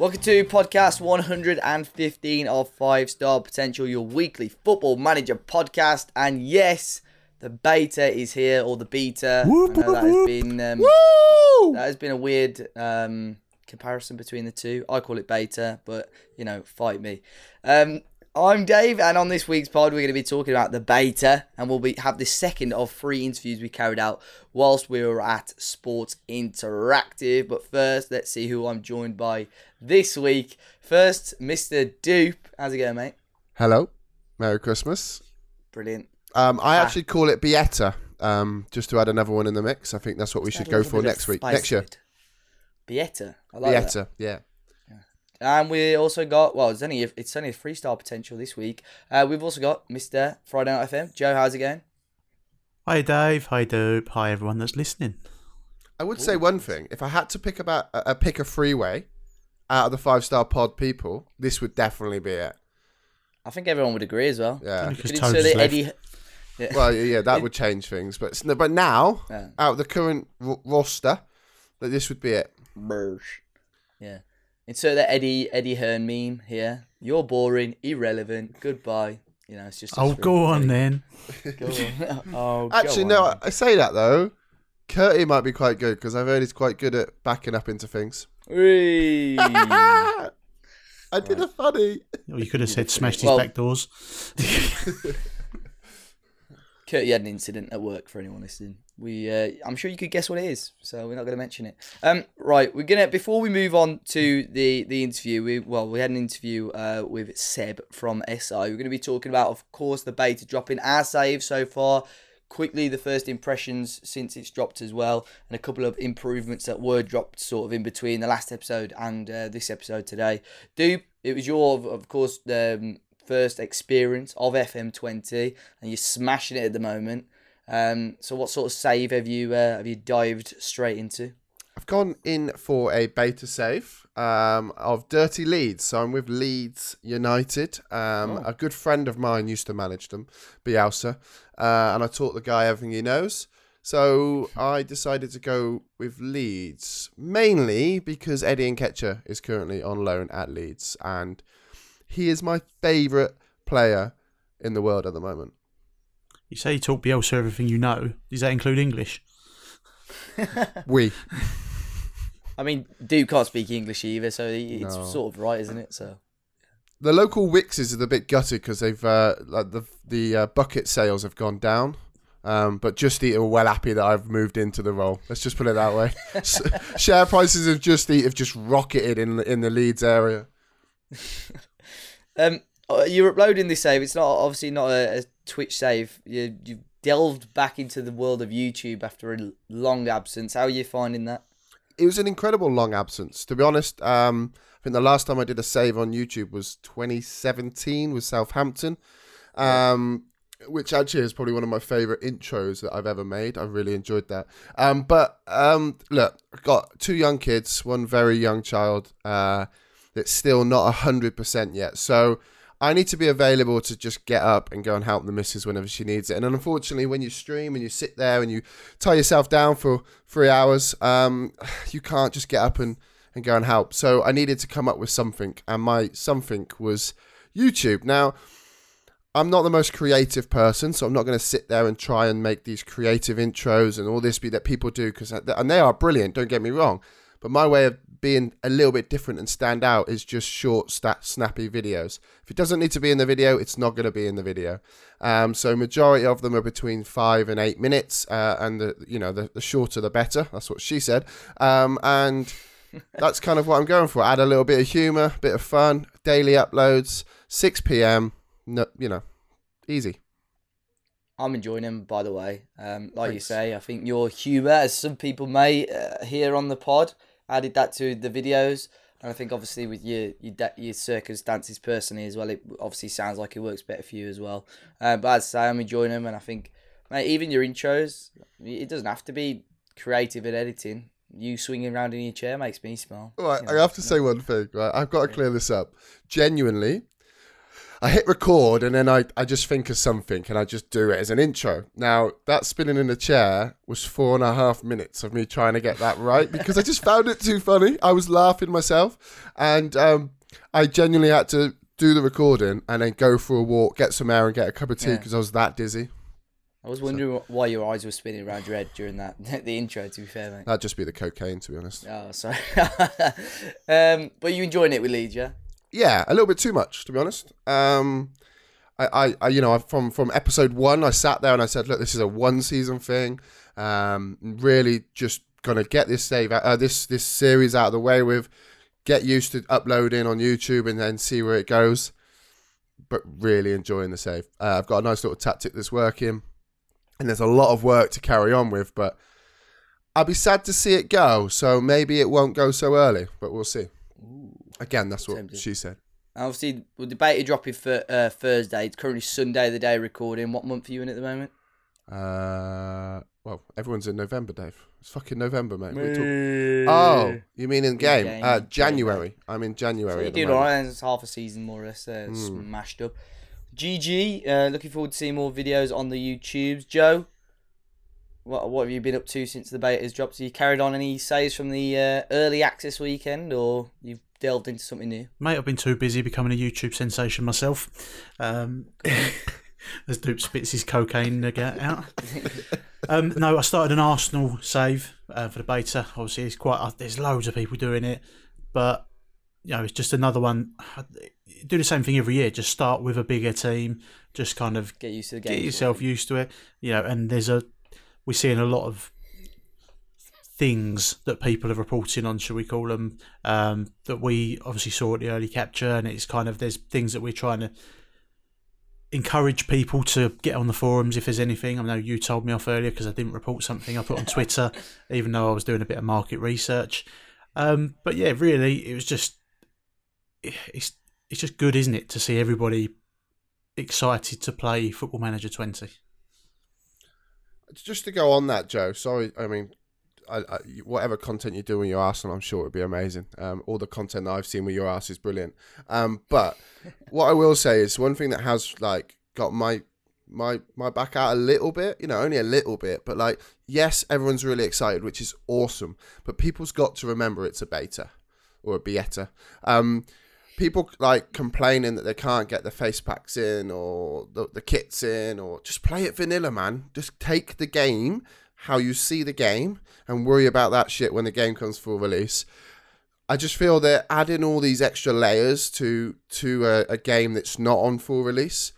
Welcome to podcast 115 of Five Star Potential, your weekly football manager podcast. And yes, the beta is here, or the beta. Whoop, know that has been um, that has been a weird um, comparison between the two. I call it beta, but you know, fight me. Um, I'm Dave, and on this week's pod, we're going to be talking about the beta, and we'll be have the second of three interviews we carried out whilst we were at Sports Interactive. But first, let's see who I'm joined by this week. First, Mr. Dupe. How's it going, mate? Hello. Merry Christmas. Brilliant. Um, I Ah. actually call it Bieta, um, just to add another one in the mix. I think that's what we should go for next week. Next year. Bieta. I like. Bieta, yeah. And we also got well, it's only a, it's only a three star potential this week. Uh, we've also got Mr. Friday Night FM. Joe, how's it going? Hi Dave, hi Dope, hi everyone that's listening. I would say one thing. If I had to pick about a, a pick a freeway out of the five star pod people, this would definitely be it. I think everyone would agree as well. Yeah. Because Could Toad's insert left. Eddie. Well, yeah, yeah, that would change things. But but now, Yeah. out of the current ro- roster, that this would be it. Bursh. Yeah. Insert that Eddie Eddie Hearn meme here. You're boring, irrelevant. Goodbye. You know, it's just. Oh, go on then. Go on. oh, Actually, on no, then. I say that though. Curty might be quite good because I've heard he's quite good at backing up into things. Whee. I did a funny. Or you could have said smashed his Well- back doors. Curty had an incident at work for anyone listening. We, uh, I'm sure you could guess what it is, so we're not going to mention it. Um, right, we're gonna before we move on to the the interview. We well, we had an interview uh, with Seb from SI. We're going to be talking about, of course, the beta dropping our save so far. Quickly, the first impressions since it's dropped as well, and a couple of improvements that were dropped sort of in between the last episode and uh, this episode today. Dupe, it was your, of- of course, um, first experience of FM20, and you're smashing it at the moment. Um, so, what sort of save have you uh, have you dived straight into? I've gone in for a beta save um, of Dirty Leeds. So I'm with Leeds United. Um, Oh. A good friend of mine used to manage them, Bielsa, uh, and I taught the guy everything he knows. So I decided to go with Leeds, mainly because Eddie Nketiah is currently on loan at Leeds, and he is my favourite player in the world at the moment. You say you taught Bielsa everything you know. Does that include English? We. I mean, Duke can't speak English either, so he- it's No. sort of right, isn't it? So, The local Wixes are a bit gutted because they've uh, like the the uh, bucket sales have gone down. Um, but Just Eat are well happy that I've moved into the role. Let's just put it that way. Share prices of Just Eat have just rocketed in the, in the Leeds area. um, you're uploading this save. It's not obviously not a, a Twitch save. You you've delved back into the world of YouTube after a long absence. How are you finding that? It was an incredible long absence. To be honest, um, I think the last time I did a save on YouTube was 2017 with Southampton. Um, which actually is probably one of my favorite intros that I've ever made. I really enjoyed that. Um, but um, look, I've got two young kids, one very young child uh, that's still not hundred percent yet. So I need to be available to just get up and go and help the missus whenever she needs it. And unfortunately, when you stream and you sit there and you tie yourself down for three hours, um, you can't just get up and, and go and help. So I needed to come up with something, and my something was YouTube. Now. I'm not the most creative person, so I'm not going to sit there and try and make these creative intros and all this be that people do because and they are brilliant. Don't get me wrong, but my way of being a little bit different and stand out is just short, stat, snappy videos. If it doesn't need to be in the video, it's not going to be in the video. Um, so majority of them are between five and eight minutes, uh, and the you know the, the shorter the better. That's what she said, um, and that's kind of what I'm going for. Add a little bit of humor, bit of fun, daily uploads, 6 p.m. No, you know, easy. I'm enjoying them, by the way. Um, like you say, I think your humour, as some people may uh, hear on the pod, added that to the videos. And I think obviously with your your, da- your circumstances personally as well, it obviously sounds like it works better for you as well. Uh, but as I say, I'm enjoying them, and I think, mate, even your intros, it doesn't have to be creative at editing. You swinging around in your chair makes me smile. Right, you I have to say one thing. Right, I've got to clear this up. Genuinely, I hit record and then I, I just think of something and I just do it as an intro. Now, that spinning in the chair was four and a half minutes of me trying to get that right because I just found it too funny. I was laughing myself and um, I genuinely had to do the recording and then go for a walk, get some air and get a cup of tea Yeah. because I was that dizzy. I was wondering why your eyes were spinning around your head during that the intro. To be fair, mate. That'd just be the cocaine, to be honest. Oh, sorry. um, but you enjoying it with Leeds, yeah? Yeah, a little bit too much, to be honest. Um, I, I, you know, from from episode one, I sat there and I said, look, this is a one season thing. Um, really, just gonna get this save, out, uh, this this series out of the way with, get used to uploading on YouTube and then see where it goes. But really enjoying the save. Uh, I've got a nice little tactic that's working, and there's a lot of work to carry on with. But I'll be sad to see it go. So maybe it won't go so early, but we'll see. Again, that's what she said. Obviously, the debate is dropping for uh, Thursday. It's currently Sunday, the day recording. What month are you in at the moment? Uh, well, everyone's in November, Dave. It's fucking November, mate. What are you talking- Oh, you mean in game? game, uh, January. I'm in So January. the doing alright. It's half a season more or less uh, Hmm. smashed up. GG. Uh, looking forward to seeing more videos on the YouTubes. Joe, what what have you been up to since the beta's dropped? Have you carried on any saves from the uh, early access weekend, or you've delved into something new? Mate, I've been too busy becoming a YouTube sensation myself. Um, as Dupe spits his cocaine nugget out. Um, no, I started an Arsenal save uh, for the beta. Obviously, it's quite. Uh, there's loads of people doing it, but you know, it's just another one. Do the same thing every year. Just start with a bigger team. Just kind of Get used to the game. get yourself used to it. You know, and there's a we're seeing a lot of things that people are reporting on, shall we call them, um, that we obviously saw at the early capture, and it's kind of there's things that we're trying to encourage people to get on the forums if there's anything. I know you told me off earlier because I didn't report something I put on Twitter, even though I was doing a bit of market research. Um, but yeah, really, it was just it's it's just good, isn't it, to see everybody excited to play Football Manager 20. Just to go on that, Joe. Sorry, I mean, I, I, whatever content you do with your Arsenal, I'm sure it'd be amazing. Um, all the content that I've seen with your ass is brilliant. Um, but what I will say is one thing that has like got my my my back out a little bit, you know, only a little bit, but like yes, everyone's really excited, which is awesome. But people's got to remember it's a beta or a beta. Um, people like complaining that they can't get the face packs in or the, the kits in or just play it vanilla, man. Just take the game how you see the game and worry about that shit when the game comes full release. I just feel they're adding all these extra layers to to a, a game that's not on full release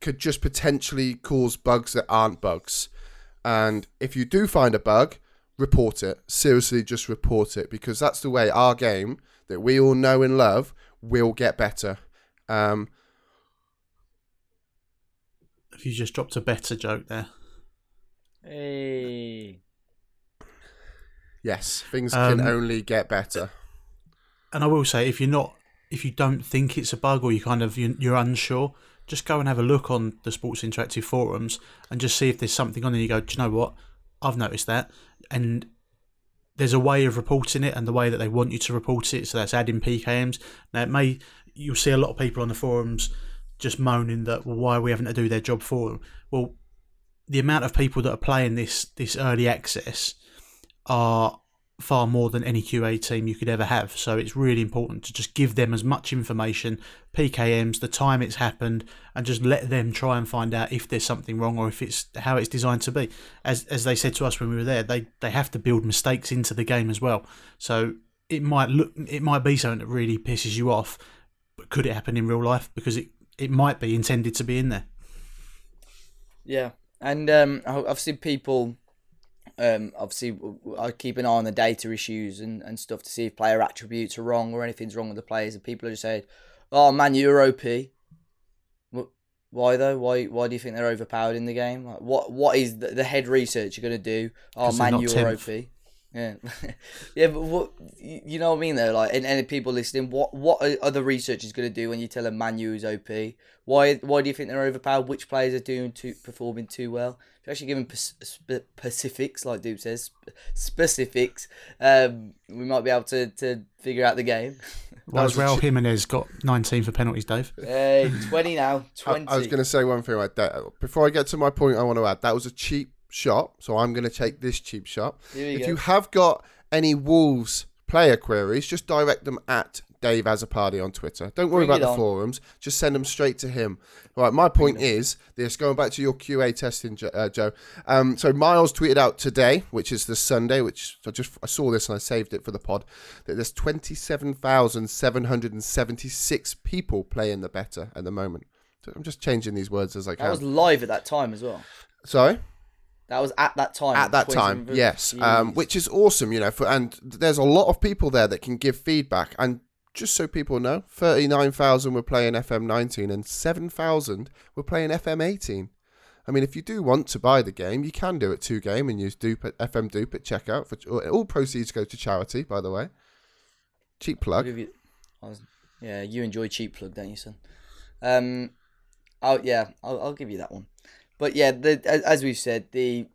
could just potentially cause bugs that aren't bugs. And if you do find a bug, report it. Seriously, just report it because that's the way our game that we all know and love will get better. Um, If you just dropped a better joke there. Hey. yes, things Um, can only get better. And I will say, if you're not, if you don't think it's a bug or you kind of you- you're unsure, just go and have a look on the Sports Interactive forums and just see if there's something on there. You go, do you know what? I've noticed that, and there's a way of reporting it and the way that they want you to report it. So that's adding PKMs. Now it may you'll see a lot of people on the forums just moaning that well, why are we having to do their job for them? Well, the amount of people that are playing this this early access are far more than any QA team you could ever have. So it's really important to just give them as much information, PKMs, the time it's happened, and just let them try and find out if there's something wrong or if it's how it's designed to be. As as they said to us when we were there, they they have to build mistakes into the game as well. So it might look it might be something that really pisses you off, but could it happen in real life? Because it it might be intended to be in there. Yeah, and um, I've seen people. Um, obviously, I keep an eye on the data issues and, and stuff to see if player attributes are wrong or anything's wrong with the players. And people are just saying, "Oh man, you're OP." Why though? Why why do you think they're overpowered in the game? Like, what what is the, the head research you're gonna do? Oh man, you're 10th. OP. Yeah, yeah, but what you know what I mean though? Like, and, and people listening, what what are other researchers going to do when you tell them Manu is OP? Why why do you think they're overpowered? Which players are doing too performing too well? If you actually give them specifics, like Dupe says, specifics, um, we might be able to, to figure out the game. Whereas was a Raul chi- Jimenez got 19 for penalties, Dave. Hey, 20 now. 20. I was going to say one thing about that. Before I get to my point, I want to add that was a cheap shot, so I'm going to take this cheap shot. If go. you have got any Wolves player queries, just direct them at Dave Azapadi on Twitter. Don't worry Bring about the on. forums. Just send them straight to him. Right. My point is this. Going back to your QA testing, uh, Joe. Um, so Miles tweeted out today, which is the Sunday, which I just I saw this and I saved it for the pod. That there's twenty seven thousand seven hundred and seventy six people playing the better at the moment. So I'm just changing these words as I that can. was live at that time as well. Sorry. That was at that time. at that 20 time yes um, which is awesome you know for and there's a lot of people there that can give feedback and just so people know 39,000 were playing FM19 and 7,000 were playing FM18 I mean if you do want to buy the game you can do it two game and use dupe at FM dupe at checkout for all proceeds go to charity by the way cheap plug you- was- yeah, you enjoy cheap plug, don't you, son? Um, oh yeah, I'll, I'll give you that one. But yeah, the, as, we've said, the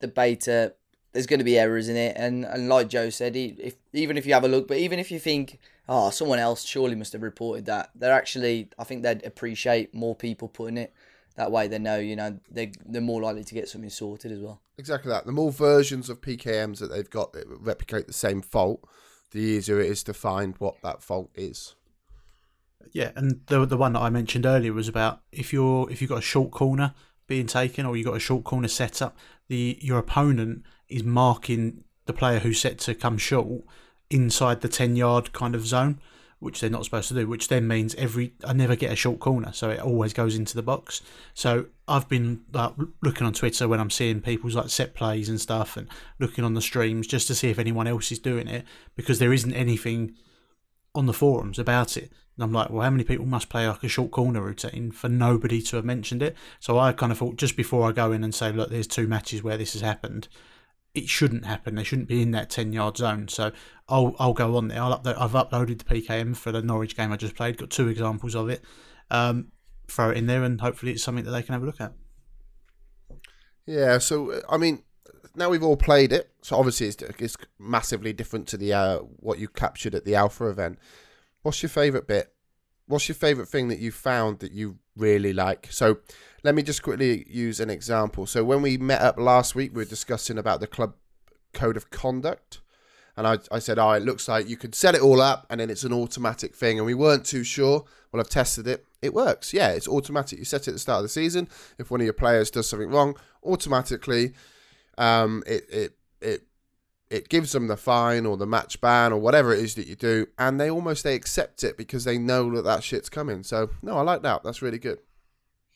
the beta there's going to be errors in it, and, and like Joe said, if even if you have a look, but even if you think, oh, someone else surely must have reported that, they're actually, I think they'd appreciate more people putting it. That way, they know, you know, they they're more likely to get something sorted as well. Exactly that. The more versions of PKMs that they've got that replicate the same fault, the easier it is to find what that fault is. Yeah, and the the one that I mentioned earlier was about if you're if you've got a short corner being taken or you've got a short corner set up, the your opponent is marking the player who's set to come short inside the ten yard kind of zone, which they're not supposed to do. Which then means every I never get a short corner, so it always goes into the box. So I've been like, looking on Twitter when I'm seeing people's like set plays and stuff, and looking on the streams just to see if anyone else is doing it because there isn't anything on the forums about it. And I'm like, well, how many people must play like a short corner routine for nobody to have mentioned it? So I kind of thought just before I go in and say, look, there's two matches where this has happened. It shouldn't happen. They shouldn't be in that ten yard zone. So I'll I'll go on there. I'll upload. I've uploaded the PKM for the Norwich game I just played. Got two examples of it. Um, throw it in there, and hopefully it's something that they can have a look at. Yeah, so uh, I mean, now we've all played it, so obviously it's, it's massively different to the uh, what you captured at the alpha event. What's your favorite bit? What's your favorite thing that you found that you really like? So, let me just quickly use an example. So, when we met up last week, we were discussing about the club code of conduct. And I, I said, oh, it looks like you could set it all up and then it's an automatic thing. And we weren't too sure. Well, I've tested it. It works. Yeah, it's automatic. You set it at the start of the season. If one of your players does something wrong, automatically um, it, it, it, gives them the fine or the match ban or whatever it is that you do. And they almost they accept it because they know that that shit's coming. So, no, I like that. That's really good.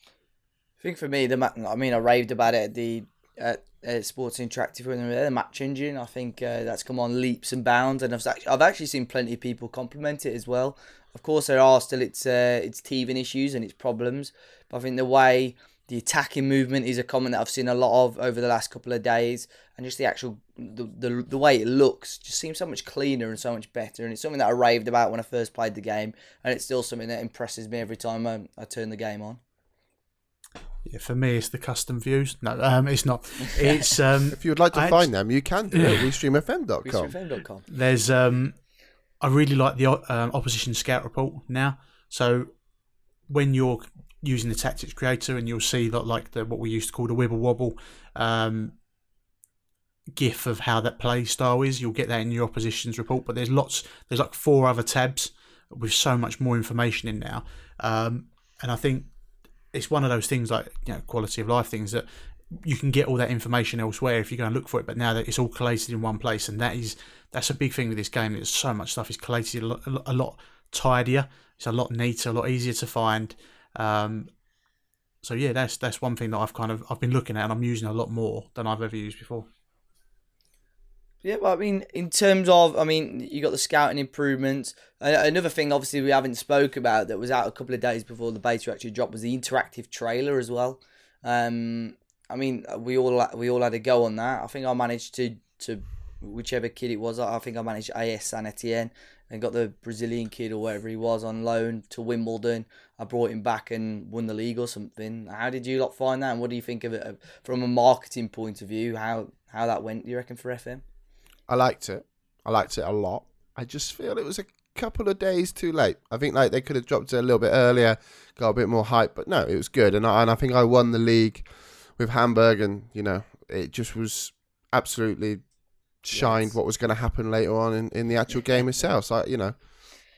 I think for me, the ma- I mean, I raved about it at the at, at Sports Interactive when they the match engine. I think uh, that's come on leaps and bounds, and I've actually, I've actually seen plenty of people compliment it as well. Of course, there are still its uh, its teething issues and its problems, but I think the way the attacking movement is a comment that I've seen a lot of over the last couple of days, and just the actual the, the the way it looks just seems so much cleaner and so much better, and it's something that I raved about when I first played the game, and it's still something that impresses me every time I, I turn the game on. Yeah, for me, it's the custom views. No, um, it's not. It's um, If you would like to I find them, you can do it at WeStreamFM.com. BeastRefm.com. There's um, I really like the um, opposition scout report now. So when you're using the tactics creator, and you'll see that like the what we used to call the wibble wobble um, gif of how that play style is. You'll get that in your opposition's report. But there's lots. There's like four other tabs with so much more information in now. Um, and I think it's one of those things like you know quality of life things that you can get all that information elsewhere if you go and look for it. But now that it's all collated in one place, and that is that's a big thing with this game. There's so much stuff is collated a lot- a lot tidier. It's a lot neater, a lot easier to find. Um, so yeah, that's that's one thing that I've kind of I've been looking at and I'm using a lot more than I've ever used before. Yeah, well, I mean, in terms of, I mean, you got the scouting improvements. Another thing, obviously, we haven't spoke about that was out a couple of days before the beta actually dropped was the interactive trailer as well. Um, I mean, we all we all had a go on that. I think I managed to to whichever kid it was. I think I managed AS Saint-Étienne and got the Brazilian kid or whatever he was on loan to Wimbledon. I brought him back and won the league or something. How did you lot find that? And what do you think of it uh, from a marketing point of view? How how that went? Do you reckon for FM? I liked it. I liked it a lot. I just feel it was a couple of days too late. I think like they could have dropped it a little bit earlier, got a bit more hype. But no, it was good, and I, and I think I won the league with Hamburg, and you know it just was absolutely shined Yes. what was going to happen later on in, in the actual game itself. So you know,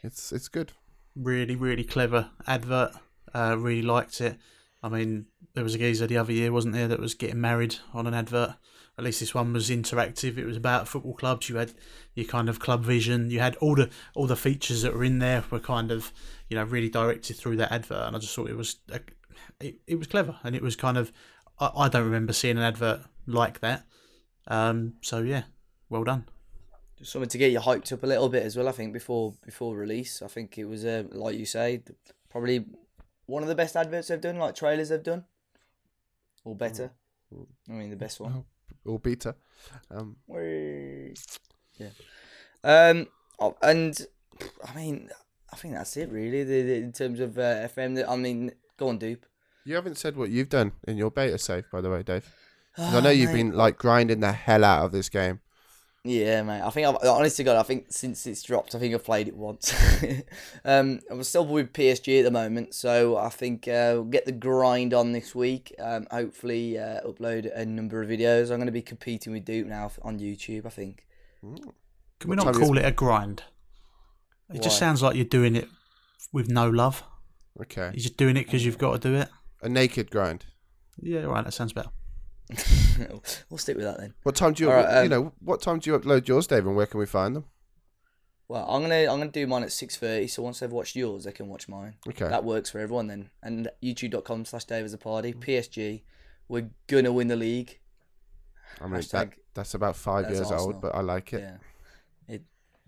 it's it's good. really, really clever advert. Uh, really liked it. I mean, there was a geezer the other year, wasn't there, that was getting married on an advert. At least this one was interactive. It was about football clubs. You had your kind of club vision. You had all the all the features that were in there were kind of you know really directed through that advert. And I just thought it was a, it, it was clever and it was kind of I, I don't remember seeing an advert like that. Um, so yeah, well done. Just something to get you hyped up a little bit as well. I think before before release, I think it was uh, like you say, probably one of the best adverts they've done, like trailers they've done, or better. I mean, the best one. Or beta. Um, Yeah. Um. oh, and I mean, I think that's it really. The, the, in terms of uh, FM, I mean, go on, Dupe. you haven't said what you've done in your beta save, by the way, Dave. 'Cause I Oh, know you've mate. been like grinding the hell out of this game. Yeah, mate. I think I've honestly God, I think since it's dropped, I think I've played it once. um, I'm still with PSG at the moment, so I think uh, we'll get the grind on this week. Um, hopefully, uh, upload a number of videos. I'm going to be competing with Dupe now on YouTube. I think. Can we What not time is- call it a grind? It just sounds like you're doing it with no love. Okay. You're just doing it because you've got to do it. A naked grind. Yeah, right. That sounds better. we'll stick with that then. What time do you, right, you um, know, what time do you upload yours, Dave, and where can we find them? Well, I'm gonna I'm gonna do mine at six thirty. So once they've watched yours, they can watch mine. Okay. That works for everyone then. And YouTube.com slash Dave as a party. PSG, we're gonna win the league. I mean, that, that's about five that's years Arsenal. old, but I like it. Yeah, it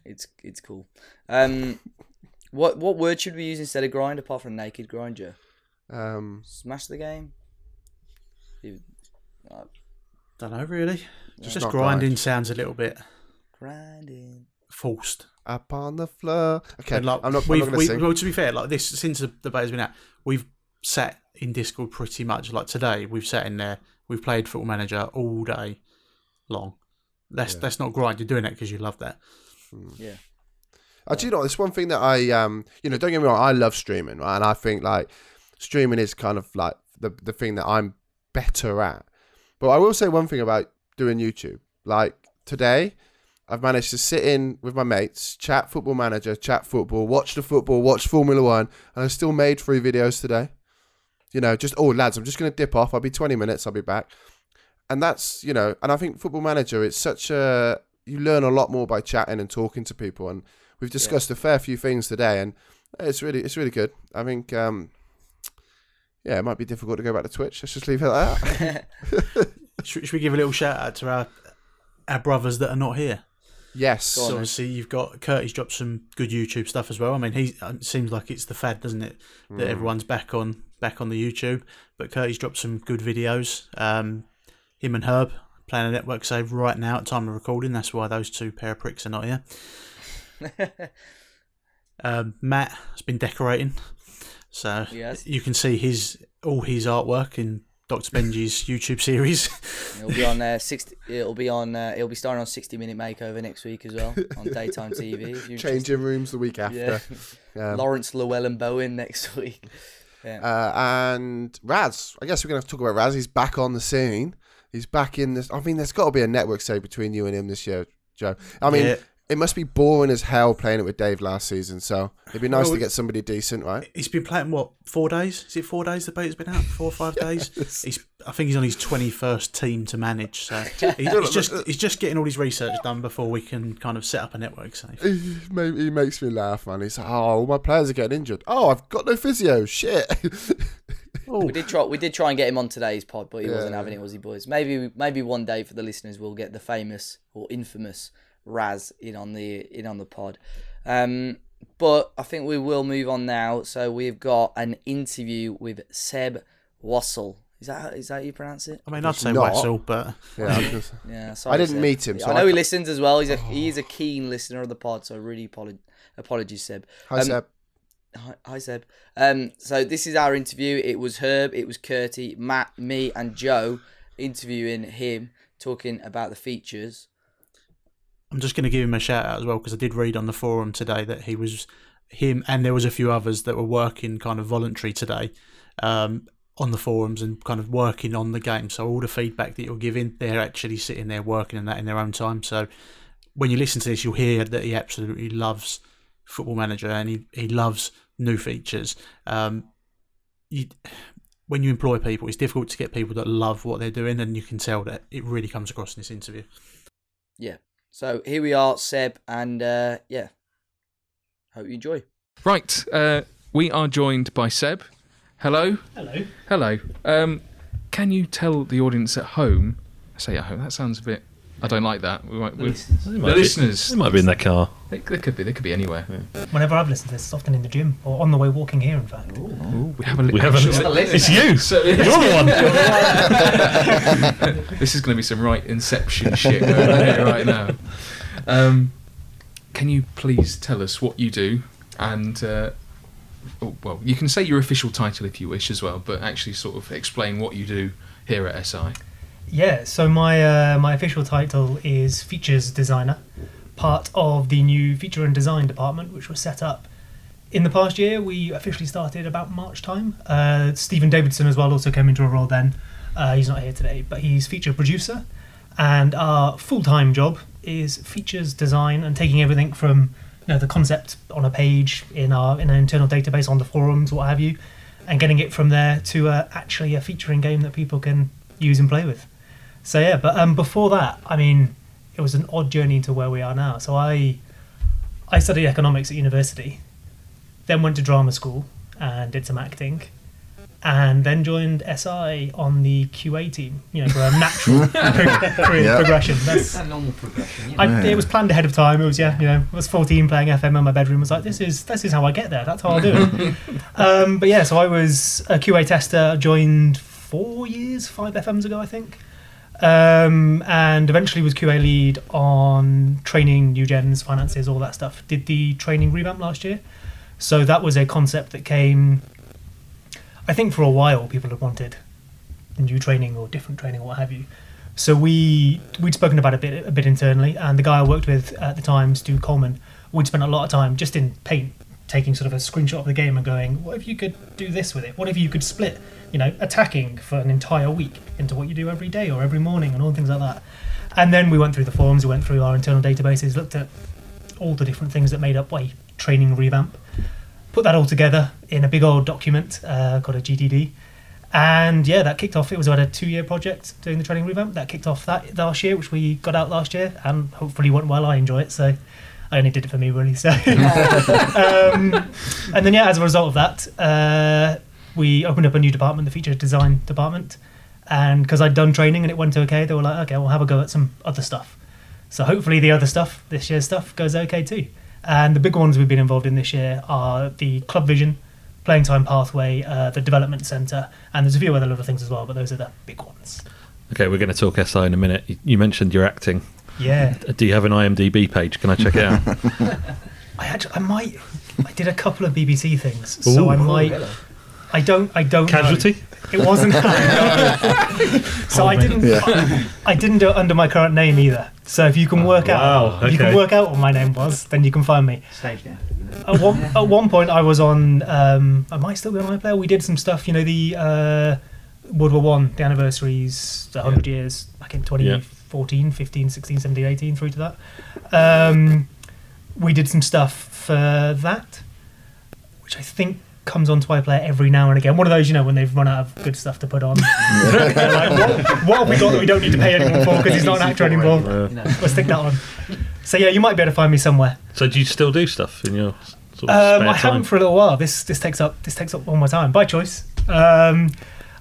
it's it's cool. Um, what what word should we use instead of grind apart from naked grinder? Um, Smash the game. You- uh, Don't know really. Just Just grinding grind. sounds a little bit grinding. forced. up on the floor. Okay, like, I'm not, I'm we've, not going to we, well, to be fair, like this since the debate has been out, we've sat in Discord pretty much. Like today, we've sat in there. We've played Football Manager all day long. That's Yeah. that's not grind. You're doing it because you love that. Yeah. Uh, do you know, it's one thing that I, um, you know, don't get me wrong, I love streaming, right? And I think like streaming is kind of like the the thing that I'm better at. But I will say one thing about doing YouTube. Like today, I've managed to sit in with my mates, chat Football Manager, chat football, watch the football, watch Formula One, and I still made three videos today. You know, just oh lads, I'm just going to dip off. I'll be 20 minutes. I'll be back. And that's you know, and I think Football Manager, it's such a you learn a lot more by chatting and talking to people, and we've discussed a fair few things today, and it's really it's really good. I think. um yeah, it might be difficult to go back to Twitch. Let's just leave it at that. Should, should we give a little shout out to our our brothers that are not here? yes. So then. obviously you've got Curtis dropped some good YouTube stuff as well. I mean, he it seems like it's the fad, doesn't it? That Mm. everyone's back on back on the YouTube. But Curtis dropped some good videos. Um, him and Herb playing a network save right now at time of recording. That's why those two pair of pricks are not here. Um, Matt has been decorating, so Yes. you can see his all his artwork in Dr. Benji's YouTube series. It'll be on uh, sixty. It'll be on. Uh, it'll be starting on sixty minute makeover next week as well on daytime TV. Changing rooms the week after. Yeah. Um, Laurence Llewelyn Bowen next week. Yeah. Uh, and Raz, I guess we're going to have to talk about Raz. He's back on the scene. He's back in this. I mean, there's got to be a network save between you and him this year, Joe. I mean, Yeah. It must be boring as hell playing it with Dave last season. So it'd be nice Well, to get somebody decent, right? He's been playing what four days? Is it four days? The beta's been out four or five days. He's, I think he's on his twenty-first team to manage. So he, he's just uh, he's just getting all his research done before we can kind of set up a network save. He, he makes me laugh, man. He's like, oh, all my players are getting injured. Oh, I've got no physio. Shit. Oh, We did try. We did try and get him on today's pod, but he wasn't having it, was he, boys? Maybe, maybe one day for the listeners, we'll get the famous or infamous Raz in on the in on the pod. Um, but I think we will move on now. So we've got an interview with Seb Wassell. Is that how, is that how you pronounce it? I mean, I'd say not. Waxel, but yeah, I was gonna say- Yeah, sorry, I didn't Seb. meet him, so I I know he listens as well. He's a he is a keen listener of the pod, so I really apolo- apologies, Seb. Hi, Um, Seb. Hi, hi Seb. Um, so this is our interview. It was Herb, it was Curty, Matt, me, and Joe interviewing him, talking about the features. I'm just going to give him a shout out as well because I did read on the forum today that he was him and there was a few others that were working kind of voluntary today um, on the forums and kind of working on the game. So all the feedback that you're giving, they're actually sitting there working on that in their own time. So when you listen to this, you'll hear that he absolutely loves Football Manager and he, he loves new features. Um, you, when you employ people, it's difficult to get people that love what they're doing, and you can tell that it really comes across in this interview. Yeah. So here we are, Seb, and uh, yeah, hope you enjoy. Right, uh, we are joined by Seb. Hello. Hello. Hello. Um, can you tell the audience at home? I say at home. That sounds a bit. I don't like that. We might, we, listeners. the might be- listeners. They might be in their car. They, they could be. They could be anywhere. Whenever I've listened to this, it's often in the gym or on the way walking here, in fact. Ooh, we have a. Li- We have a- actually- It's you. So- You're the one. this is going to be some right Inception shit going on here right now. Um, can you please tell us what you do and? Uh, oh, well, you can say your official title if you wish as well, but actually sort of explain what you do here at SI. Yeah, so my uh, my official title is features designer, part of the new feature and design department, which was set up in the past year. We officially started about March time. Uh, Stephen Davidson as well also came into a role then. Uh, he's not here today, but he's feature producer, and our full time job is features design and taking everything from you know the concept on a page in our in an internal database on the forums, what have you, and getting it from there to uh, actually a featuring game that people can use and play with. So yeah, but um, before that, I mean, it was an odd journey to where we are now. So I, I studied economics at university, then went to drama school and did some acting, and then joined SI on the QA team. You know, for a natural career Yeah. progression. That's a normal progression. I, it was planned ahead of time. It was yeah, you know, I was 14 playing FM in my bedroom. I was like, this is this is how I get there. That's how I'll do it. um, but yeah, so I was a QA tester. Joined four years, five FMs ago, I think, um, and eventually was QA lead on training, new gens, finances, all that stuff. Did the training revamp last year, so that was a concept that came. I think for a while people had wanted new training or different training or what have you. So we we'd spoken about it a bit a bit internally, and the guy I worked with at the time, Stu Coleman, we'd spent a lot of time just in Paint taking sort of a screenshot of the game and going, what if you could do this with it? What if you could split, you know, attacking for an entire week into what you do every day or every morning and all things like that. And then we went through the forms, we went through our internal databases, looked at all the different things that made up a training revamp, put that all together in a big old document uh, called a GDD. And yeah, that kicked off. It was about a two-year project doing the training revamp. That kicked off that last year, which we got out last year, and hopefully went well. I enjoy it, so I only did it for me really. So, um, and then yeah, as a result of that, uh, we opened up a new department, the feature design department, and because I'd done training and it went okay, they were like, okay, we'll have a go at some other stuff. So hopefully the other stuff, this year's stuff, goes okay too. And the big ones we've been involved in this year are the Club Vision, Playing Time Pathway, uh, the Development Centre, and there's a few other little things as well, but those are the big ones. Okay, we're going to talk SI in a minute. You- You mentioned your acting. Yeah, Do you have an IMDb page? Can I check it out? I actually, I might, I did a couple of BBC things, so Ooh. I might. I don't. I don't. know. Casualty? It wasn't. so I didn't. I didn't do it under my current name either. So if you can work out, wow, if you can work out what my name was, then you can find me. Stage now. At one, at one point, I was on. Um, I might still be on iPlayer. We did some stuff. You know the uh, World War One, the anniversaries, the hundred years back in 2014, 15, 16, 17, 18, through to that. Um, we did some stuff for that, which I think comes on onto iPlayer every now and again. One of those, you know, when they've run out of good stuff to put on. Like, what, what have we got that we don't need to pay anyone for because he's not an actor anymore? You know. Let's stick that on. So yeah, you might be able to find me somewhere. so do you still do stuff in your sort of Um, I haven't for a little while. This this takes up this takes up all my time by choice. Um,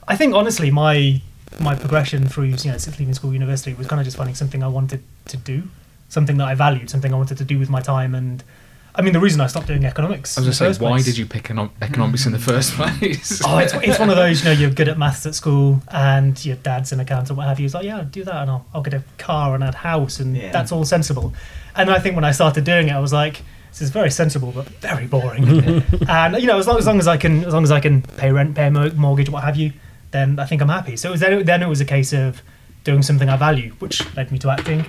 I think honestly, my my progression through you know since leaving school, university was kind of just finding something I wanted to do, something that I valued, something I wanted to do with my time. And I mean, the reason I stopped doing economics. I was in going the to say, why place- did you pick econo- economics in the first place? Oh, it's, it's one of those, you know, you're good at maths at school and your dad's an accountant, what have you. He's like, yeah, I'll do that and I'll, I'll get a car and a house and Yeah. that's all sensible. And I think when I started doing it, I was like, this is very sensible but very boring. and you know, as long, as long as I can, as long as I can pay rent, pay a mortgage, what have you, then I think I'm happy. So it was then, then it was a case of doing something I value, which led me to acting.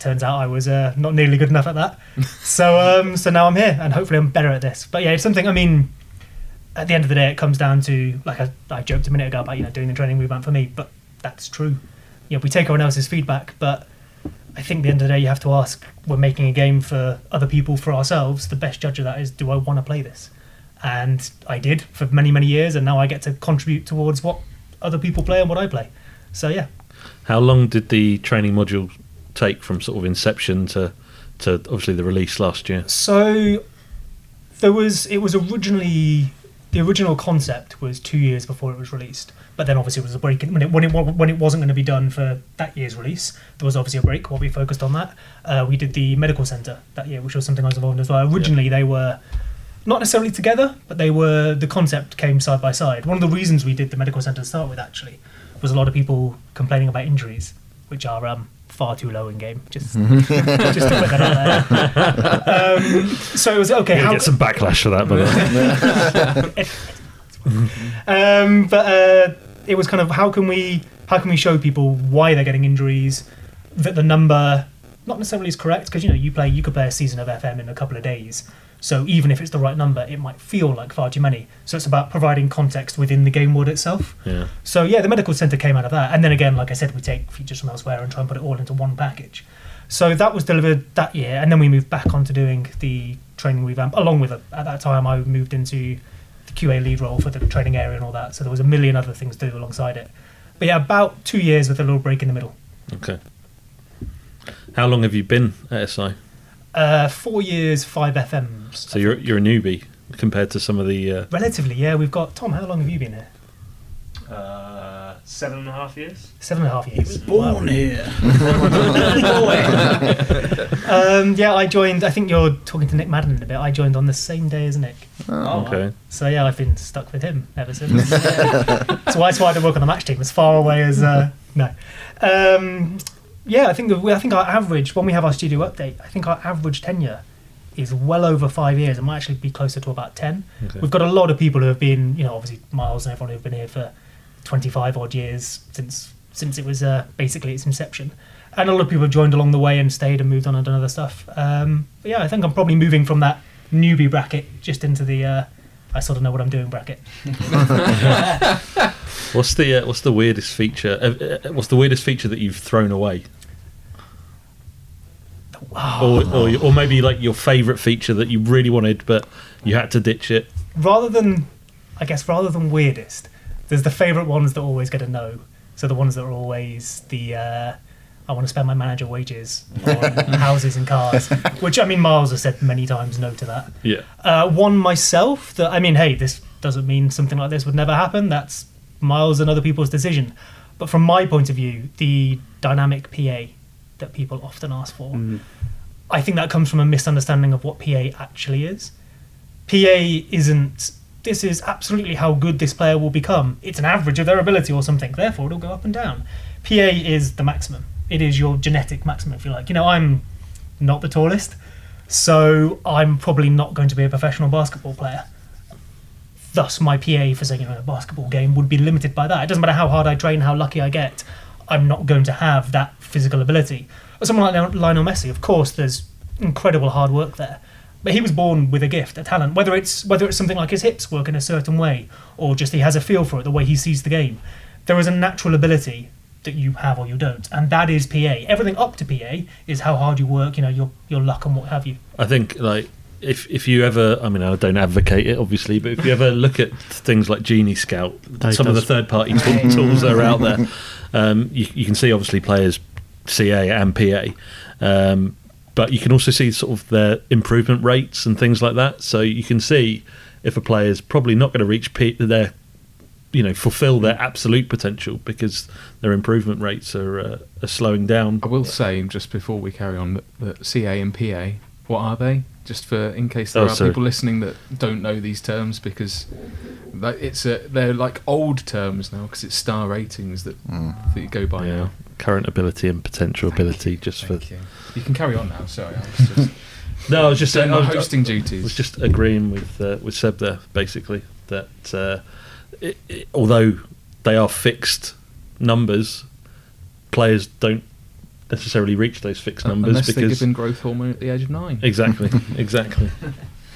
Turns out I was uh, not nearly good enough at that. so um, so now I'm here, and hopefully I'm better at this. But yeah, it's something. I mean, at the end of the day, it comes down to like I, I joked a minute ago about you know doing the training movement for me, but that's true. You know, we take everyone else's feedback, but I think at the end of the day, you have to ask: we're making a game for other people, for ourselves. The best judge of that is: do I want to play this? And I did for many many years, and now I get to contribute towards what other people play and what I play. So yeah, How long did the training module take from sort of inception to to obviously the release last year? So there was it was originally the original concept was two years before it was released, but then obviously it was a break when it when it when it wasn't going to be done for that year's release. There was obviously a break while we focused on that. Uh, we did the medical center that year, which was something I was involved in as well. Originally they were not necessarily together, but they were the concept came side by side. One of the reasons we did the medical center to start with actually was a lot of people complaining about injuries, which are um, far too low in game. Just just to put that out there. Um, so it was okay. You'll How get some backlash for that, by the way. um, but uh, it was kind of how can we how can we show people why they're getting injuries that the number not necessarily is correct because you know you play you could play a season of FM in a couple of days so even if it's the right number it might feel like far too many so it's about providing context within the game world itself Yeah. so yeah the medical center came out of that and then again like I said we take features from elsewhere and try and put it all into one package so that was delivered that year and then we moved back onto doing the training revamp along with it at that time I moved into the QA lead role for the training area and all that. So there was a million other things to do alongside it. But yeah, about two years with a little break in the middle. Okay. How long have you been at SI? Uh, four years, five FMs. So you're you're a newbie compared to some of the. Uh, Relatively, yeah. We've got Tom. How long have you been here? Uh, seven and a half years. Seven and a half years. Born here. Um, yeah, I joined. I think you're talking to Nick Madden in a bit. I joined on the same day as Nick. okay. So yeah, I've been stuck with him ever since. That's why, that's why I don't work on the match team as far away as uh, no. Um, yeah, I think the, I think our average when we have our studio update, I think our average tenure is well over five years. It might actually be closer to about ten. Okay. We've got a lot of people who have been, you know, obviously Miles and everyone who've been here for twenty-five odd years since since it was uh, basically its inception. And a lot of people have joined along the way and stayed and moved on and done other stuff. Um, but yeah, I think I'm probably moving from that newbie bracket just into the uh, I sort of know what I'm doing bracket. What's the uh, what's the weirdest feature? Uh, uh, what's the weirdest feature that you've thrown away? Or, or or maybe like your favourite feature that you really wanted but you had to ditch it. rather than I guess rather than weirdest, there's the favourite ones that always get a no. So the ones that are always the uh, I want to spend my manager wages on houses and cars, which I mean Miles has said many times no to that. Yeah. Uh, one myself that I mean, hey, this doesn't mean something like this would never happen. That's Miles and other people's decision. But from my point of view, the dynamic PA that people often ask for, mm-hmm. I think that comes from a misunderstanding of what PA actually is. PA isn't. This is absolutely how good this player will become. It's an average of their ability or something. Therefore, it'll go up and down. PA is the maximum. It is your genetic maximum, if you like. You know, I'm not the tallest, so I'm probably not going to be a professional basketball player. Thus, my PA for saying you know a basketball game would be limited by that. It doesn't matter how hard I train, how lucky I get. I'm not going to have that physical ability. Or someone like Lionel Messi, of course, there's incredible hard work there, but he was born with a gift, a talent. Whether it's whether it's something like his hips work in a certain way, or just he has a feel for it, the way he sees the game, there is a natural ability that you have or you don't, and that is PA. Everything up to PA is how hard you work, you know, your your luck and what have you. I think like if if you ever, I mean, I don't advocate it obviously, but if you ever look at things like Genie Scout, some of the third party tools that are out there, um, you, you can see obviously players CA and PA, um, but you can also see sort of their improvement rates and things like that. So you can see if a player is probably not going to reach P- their you know fulfill their absolute potential because their improvement rates are, uh, are slowing down. I will say just before we carry on that, that CA and PA, what are they? Just for in case there Oh, are sorry. people listening that don't know these terms because it's a, they're like old terms now because it's star ratings that, that you go by Yeah, now. current ability and potential ability. Just for you. You can carry on now. Sorry, I was just no, I was just saying, I was, hosting I duties. was just agreeing with uh, with Seb there, basically that uh, it, it, although they are fixed numbers, players don't necessarily reach those fixed numbers Unless they're because given growth hormone at the age of nine. exactly, exactly.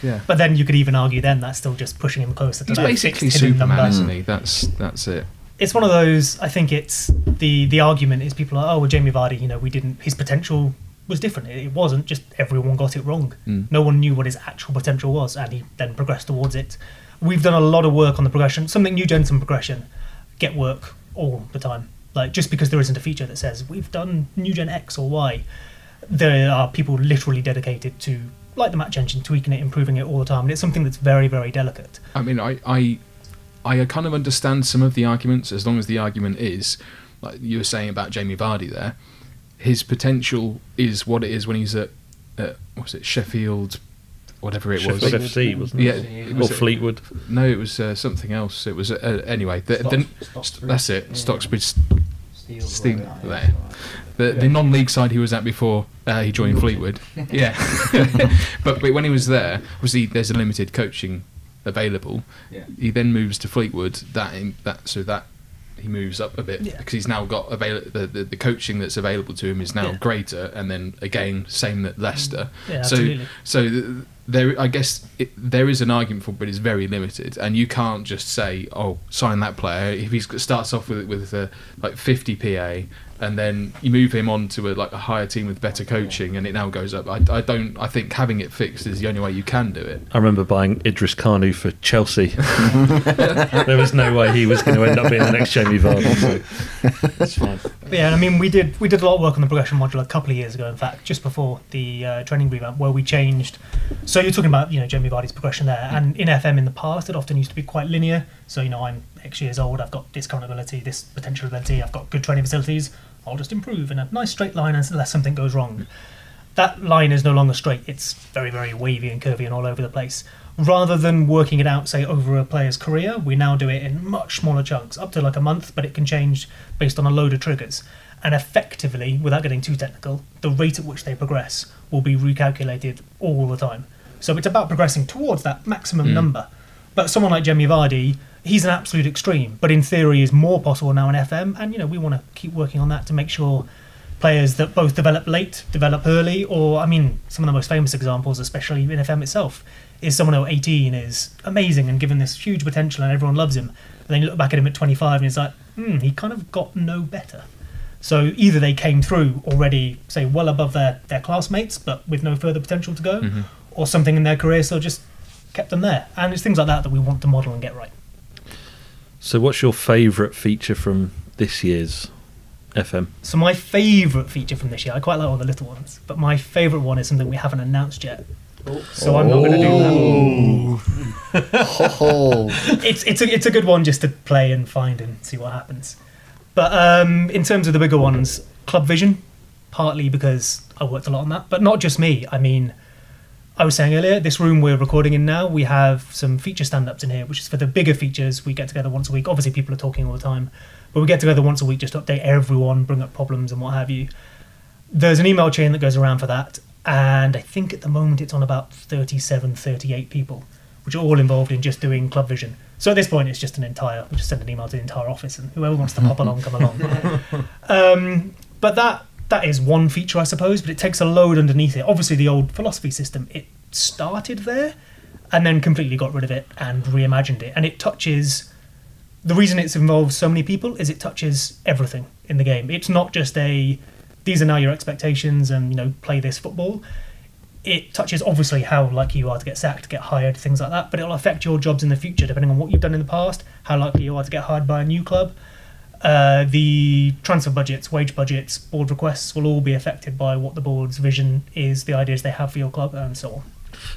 Yeah. But then you could even argue then that's still just pushing him closer to He's that basically fixed hidden Superman, number. isn't he? That's that's it. It's one of those. I think it's the the argument is people are oh well Jamie Vardy you know we didn't his potential was different. It, it wasn't just everyone got it wrong. Mm. No one knew what his actual potential was, and he then progressed towards it. We've done a lot of work on the progression. Something new gen some progression, get work all the time. Like just because there isn't a feature that says we've done new gen X or Y, there are people literally dedicated to like the match engine, tweaking it, improving it all the time, and it's something that's very very delicate. I mean, I, I, I kind of understand some of the arguments as long as the argument is, like you were saying about Jamie Vardy there, his potential is what it is when he's at, at what was it Sheffield, whatever it was. FC wasn't Yeah, it? it or was Fleetwood. No, it was uh, something else. It was uh, anyway. The, the, Stocksbridge. that's it. Yeah. Stocksbridge Steel. Steam right, there. The, the non-league side he was at before uh, he joined Fleetwood. Yeah, but, but when he was there, obviously there's a limited coaching available. Yeah. He then moves to Fleetwood. That in, that so that he moves up a bit Yeah. because he's now got avail- the, the the coaching that's available to him is now Yeah. greater. And then again, same at Leicester. Yeah, so absolutely. so th- there, I guess it, there is an argument for, it, but it's very limited, and you can't just say, "Oh, sign that player." If he starts off with with uh, like 50 PA, and then you move him on to a like a higher team with better coaching, and it now goes up. I, I don't. I think having it fixed is the only way you can do it. I remember buying Idris Kanu for Chelsea. there was no way he was going to end up being the next Jamie Vardy. So it's fine. But yeah, I mean, we did we did a lot of work on the progression module a couple of years ago. In fact, just before the uh, training revamp, where we changed. So you're talking about you know Jamie Vardy's progression there, and in FM in the past, it often used to be quite linear. So you know, I'm X years old, I've got this current ability, this potential ability, I've got good training facilities. I'll just improve in a nice straight line unless something goes wrong. That line is no longer straight; it's very very wavy and curvy and all over the place. Rather than working it out, say over a player's career, we now do it in much smaller chunks, up to like a month, but it can change based on a load of triggers. And effectively, without getting too technical, the rate at which they progress will be recalculated all the time. So it's about progressing towards that maximum Mm. number. But someone like Jamie Vardy, he's an absolute extreme, but in theory is more possible now in FM, and you know we want to keep working on that to make sure players that both develop late, develop early, or I mean some of the most famous examples, especially in FM itself, is someone who at 18 is amazing and given this huge potential and everyone loves him, and then you look back at him at 25 and it's like, hmm, he kind of got no better. So either they came through already, say, well above their, their classmates, but with no further potential to go, Mm-hmm. Or something in their career so just kept them there. And it's things like that that we want to model and get right. So, what's your favourite feature from this year's FM? So my favourite feature from this year, I quite like all the little ones, but my favourite one is something we haven't announced yet. So I'm not going to do that. Oh, It's it's a it's a good one just to play and find and see what happens. But um, in terms of the bigger ones, Club Vision, partly because I worked a lot on that, but not just me. I mean, I was saying earlier, this room we're recording in now, we have some feature stand-ups in here, which is for the bigger features. We get together once a week. Obviously, people are talking all the time, but we get together once a week just to update everyone, bring up problems and what have you. There's an email chain that goes around for that, and I think at the moment it's on about 37, 38 people, which are all involved in just doing Club Vision. So at this point, it's just an entire. We just send an email to the entire office, and whoever wants to pop along, come along. Um, but that that is one feature, I suppose. But it takes a load underneath it. Obviously, the old philosophy system it started there, and then completely got rid of it and reimagined it, and it touches. The reason it's involved so many people is it touches everything in the game. It's not just a these are now your expectations and you know play this football. It touches obviously how likely you are to get sacked, get hired, things like that. But it'll affect your jobs in the future depending on what you've done in the past, how likely you are to get hired by a new club. Uh, the transfer budgets, wage budgets, board requests will all be affected by what the board's vision is, the ideas they have for your club, and so on.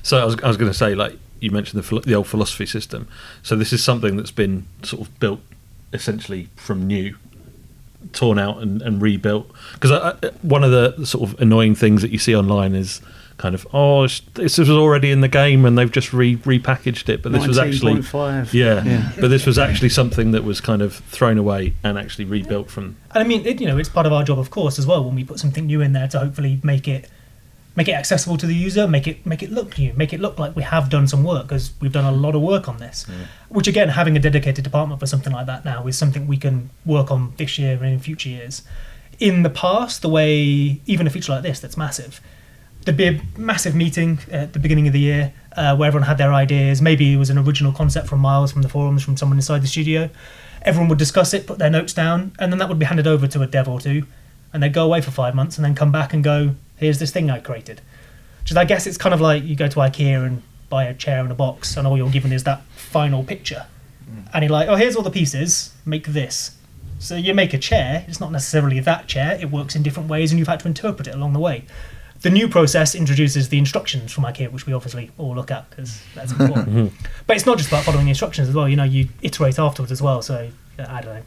So, I was, I was going to say, like, you mentioned the, the old philosophy system. So, this is something that's been sort of built essentially from new, torn out and, and rebuilt. Because one of the sort of annoying things that you see online is kind of, oh, this was already in the game and they've just re- repackaged it. But this was actually. Yeah, Yeah. but this was actually something that was kind of thrown away and actually rebuilt from. And I mean, it, you know, it's part of our job, of course, as well, when we put something new in there to hopefully make it make it accessible to the user, make it make it look new, make it look like we have done some work because we've done a lot of work on this. Which again, having a dedicated department for something like that now is something we can work on this year and in future years. in the past, the way even a feature like this that's massive, there'd be a massive meeting at the beginning of the year uh, where everyone had their ideas. Maybe it was an original concept from Miles from the forums from someone inside the studio. Everyone would discuss it, put their notes down, and then that would be handed over to a dev or two, and they'd go away for five months and then come back and go, "Here's this thing I created." Which I guess it's kind of like you go to IKEA and buy a chair and a box, and all you're given is that final picture. And you're like, oh, here's all the pieces, make this. So you make a chair, it's not necessarily that chair, it works in different ways, and you've had to interpret it along the way. The new process introduces the instructions from IKEA, which we obviously all look at because that's important. but it's not just about following the instructions as well, you know, you iterate afterwards as well. So, uh, I don't know.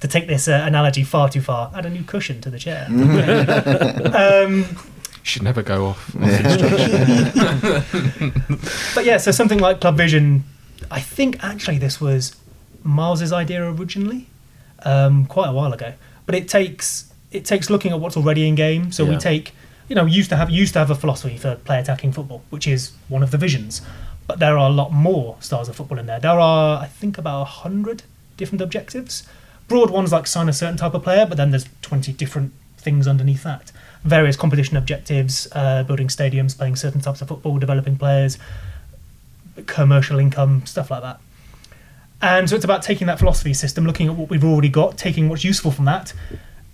To take this uh, analogy far too far, add a new cushion to the chair. um, Should never go off. but yeah, so something like Club Vision, I think actually this was Miles's idea originally, um, quite a while ago. But it takes it takes looking at what's already in game. So we take, you know, used to have used to have a philosophy for play attacking football, which is one of the visions. But there are a lot more styles of football in there. There are, I think, about hundred different objectives. Broad ones like sign a certain type of player, but then there's twenty different things underneath that. Various competition objectives, uh, building stadiums, playing certain types of football, developing players, commercial income, stuff like that. And so it's about taking that philosophy system, looking at what we've already got, taking what's useful from that,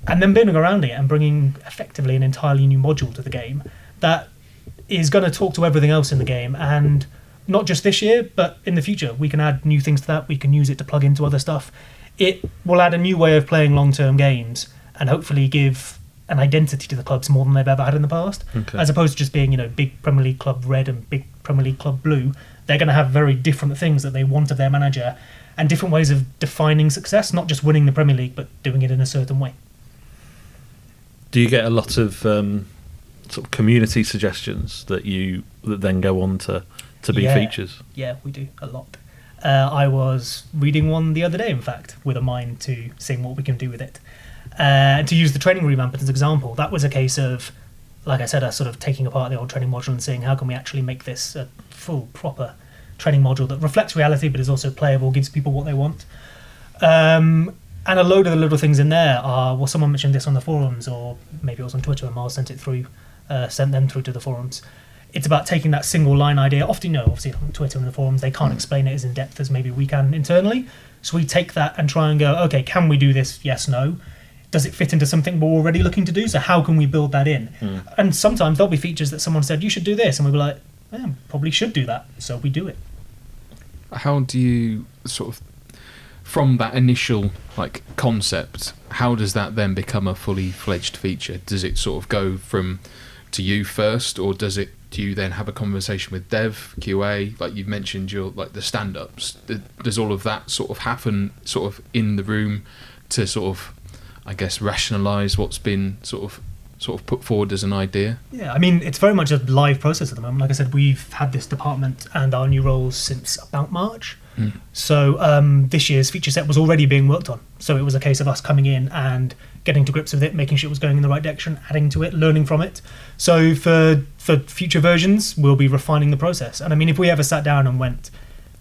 and then building around it and bringing effectively an entirely new module to the game that is going to talk to everything else in the game. And not just this year, but in the future, we can add new things to that. We can use it to plug into other stuff. It will add a new way of playing long term games and hopefully give an identity to the clubs more than they've ever had in the past Okay. as opposed to just being you know big Premier League club red and big Premier League club blue. They're going to have very different things that they want of their manager and different ways of defining success, not just winning the Premier League, but doing it in a certain way. Do you get a lot of um, sort of community suggestions that you that then go on to to be Yeah. features? Yeah, we do a lot. Uh, I was reading one the other day, in fact, with a mind to seeing what we can do with it. Uh, and to use the training revamp as an example, that was a case of, like I said, us sort of taking apart the old training module and seeing how can we actually make this a full, proper training module that reflects reality but is also playable, gives people what they want. Um, and a load of the little things in there are, well, someone mentioned this on the forums, or maybe it was on Twitter, and Miles sent it through, uh, sent them through to the forums. It's about taking that single line idea. Often, you know, obviously on Twitter and the forums, they can't explain it as in depth as maybe we can internally. So we take that and try and go, okay, can we do this? Yes, no. Does it fit into something we're already looking to do? So how can we build that in? And sometimes there'll be features that someone said you should do this, and we'll be like, yeah, probably should do that. So we do it. how do you sort of from that initial like concept how does that then become a fully fledged feature does it sort of go from to you first or does it do you then have a conversation with dev qa like you've mentioned your like the stand-ups does all of that sort of happen sort of in the room to sort of i guess rationalize what's been sort of sort of put forward as an idea Yeah, I mean, it's very much a live process at the moment. Like I said, we've had this department and our new roles since about March. So um, this year's feature set was already being worked on. So it was a case of us coming in and getting to grips with it, making sure it was going in the right direction, adding to it, learning from it. So for for future versions, we'll be refining the process. And I mean, if we ever sat down and went,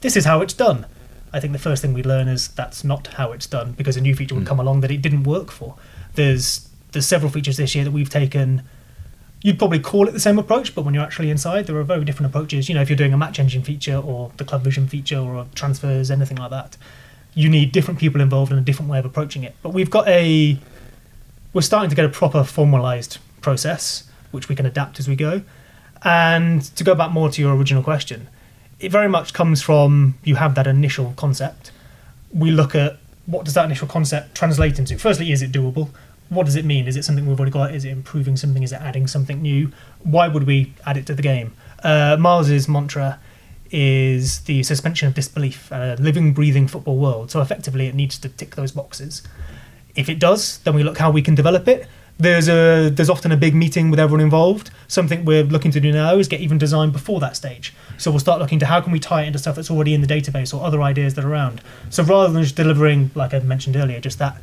"This is how it's done," I think the first thing we'd learn is that's not how it's done because a new feature would come along that it didn't work for. There's there's several features this year that we've taken you'd probably call it the same approach, but when you're actually inside, there are very different approaches. You know, if you're doing a match engine feature or the Club Vision feature or transfers, anything like that, you need different people involved and a different way of approaching it. But we've got a, we're starting to get a proper formalized process, which we can adapt as we go. And to go back more to your original question, it very much comes from you have that initial concept. We look at what does that initial concept translate into. Firstly, is it doable? What does it mean? Is it something we've already got? Is it improving something? Is it adding something new? Why would we add it to the game? Uh, Miles's mantra is the suspension of disbelief, a living, breathing football world. So effectively, it needs to tick those boxes. If it does, then we look how we can develop it. There's a there's often a big meeting with everyone involved. Something we're looking to do now is get even design before that stage. So we'll start looking to how can we tie it into stuff that's already in the database or other ideas that are around. So rather than just delivering, like I mentioned earlier, just that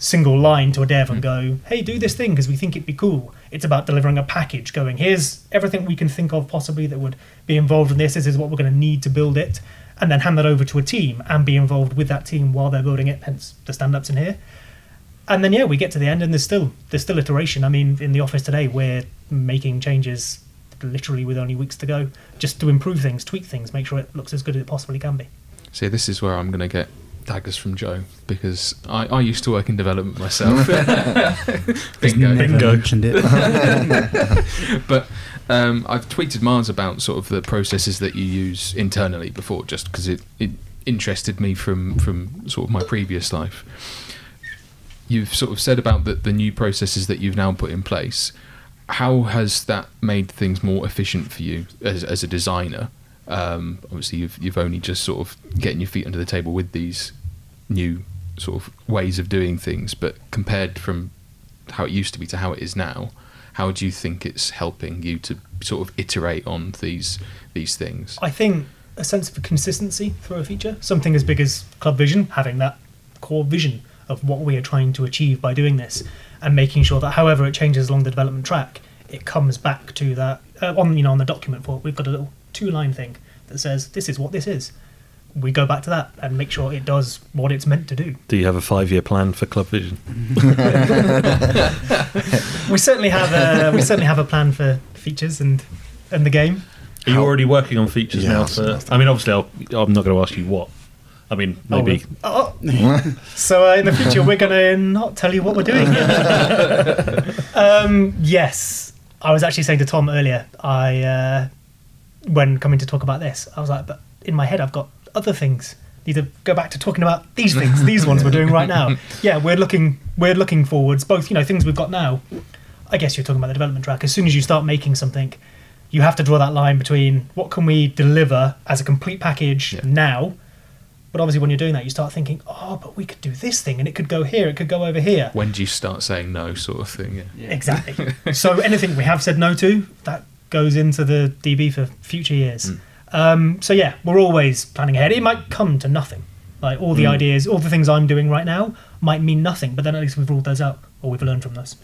single line to a dev and hmm. go, hey, do this thing because we think it'd be cool. It's about delivering a package going, here's everything we can think of possibly that would be involved in this. This is what we're going to need to build it. And then hand that over to a team and be involved with that team while they're building it, hence the stand ups in here. and then yeah, we get to the end, and there's still there's still iteration. I mean, in the office today, we're making changes literally with only weeks to go, just to improve things, tweak things, make sure it looks as good as it possibly can be. See, this is where I'm going to get daggers from Joe because I, I used to work in development myself. Bingo. Bingo. mentioned it. but um, I've tweeted Mars about sort of the processes that you use internally before, just because it, it interested me from from sort of my previous life. You've sort of said about the, the new processes that you've now put in place. How has that made things more efficient for you as, as a designer? Um, obviously, you've you've only just sort of getting your feet under the table with these new sort of ways of doing things, but compared from how it used to be to how it is now, how do you think it's helping you to sort of iterate on these these things? I think a sense of consistency through a feature, something as big as Club Vision, having that core vision of what we are trying to achieve by doing this, and making sure that however it changes along the development track, it comes back to that uh, on you know on the document for we've got a little two line thing that says this is what this is. We go back to that and make sure it does what it's meant to do. Do you have a five-year plan for Club Vision? we certainly have a we certainly have a plan for features and and the game. Are you already working on features Yeah, now? I've For. I mean, obviously, I'll, I'm not going to ask you what. I mean, maybe. Oh, oh. so uh, in the future, we're going to not tell you what we're doing. Yet. um, yes, I was actually saying to Tom earlier. I uh, when coming to talk about this, I was like, but in my head, I've got other things. Need to go back to talking about these things, these ones we're doing right now. Yeah, we're looking we're looking forwards. Both you know things we've got now. I guess you're talking about the development track. As soon as you start making something, you have to draw that line between what can we deliver as a complete package Yeah. now but obviously, when you're doing that, you start thinking, oh, but we could do this thing and it could go here, it could go over here. When do you start saying no, sort of thing? Yeah. Exactly. so anything we have said no to, that goes into the DB for future years. Hmm. Um, so yeah, we're always planning ahead. It might come to nothing. Like all the ideas, all the things I'm doing right now might mean nothing, but then at least we've ruled those out or we've learned from those.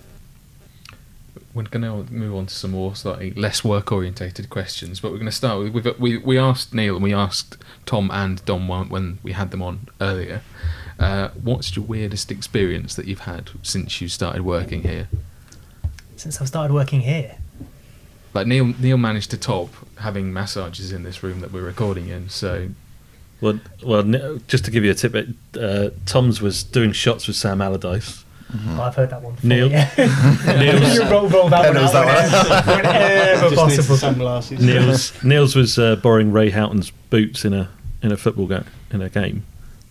We're going to move on to some more slightly less work orientated questions, but we're going to start with we've, we we asked Neil and we asked Tom and when, when we had them on earlier. Uh, what's your weirdest experience that you've had since you started working here? Since I've started working here, Like Neil Neil managed to top having massages in this room that we're recording in. So Well, well, just to give you a tip, uh, Tom's was doing shots with Sam Allardyce. Oh, I've heard that one. Before, Neil? yeah. Neil's, roll, roll that one out that whenever, whenever possible. sunglasses. Neil's, Neil's was uh, borrowing Ray Houghton's boots in a in a football ga- in a game.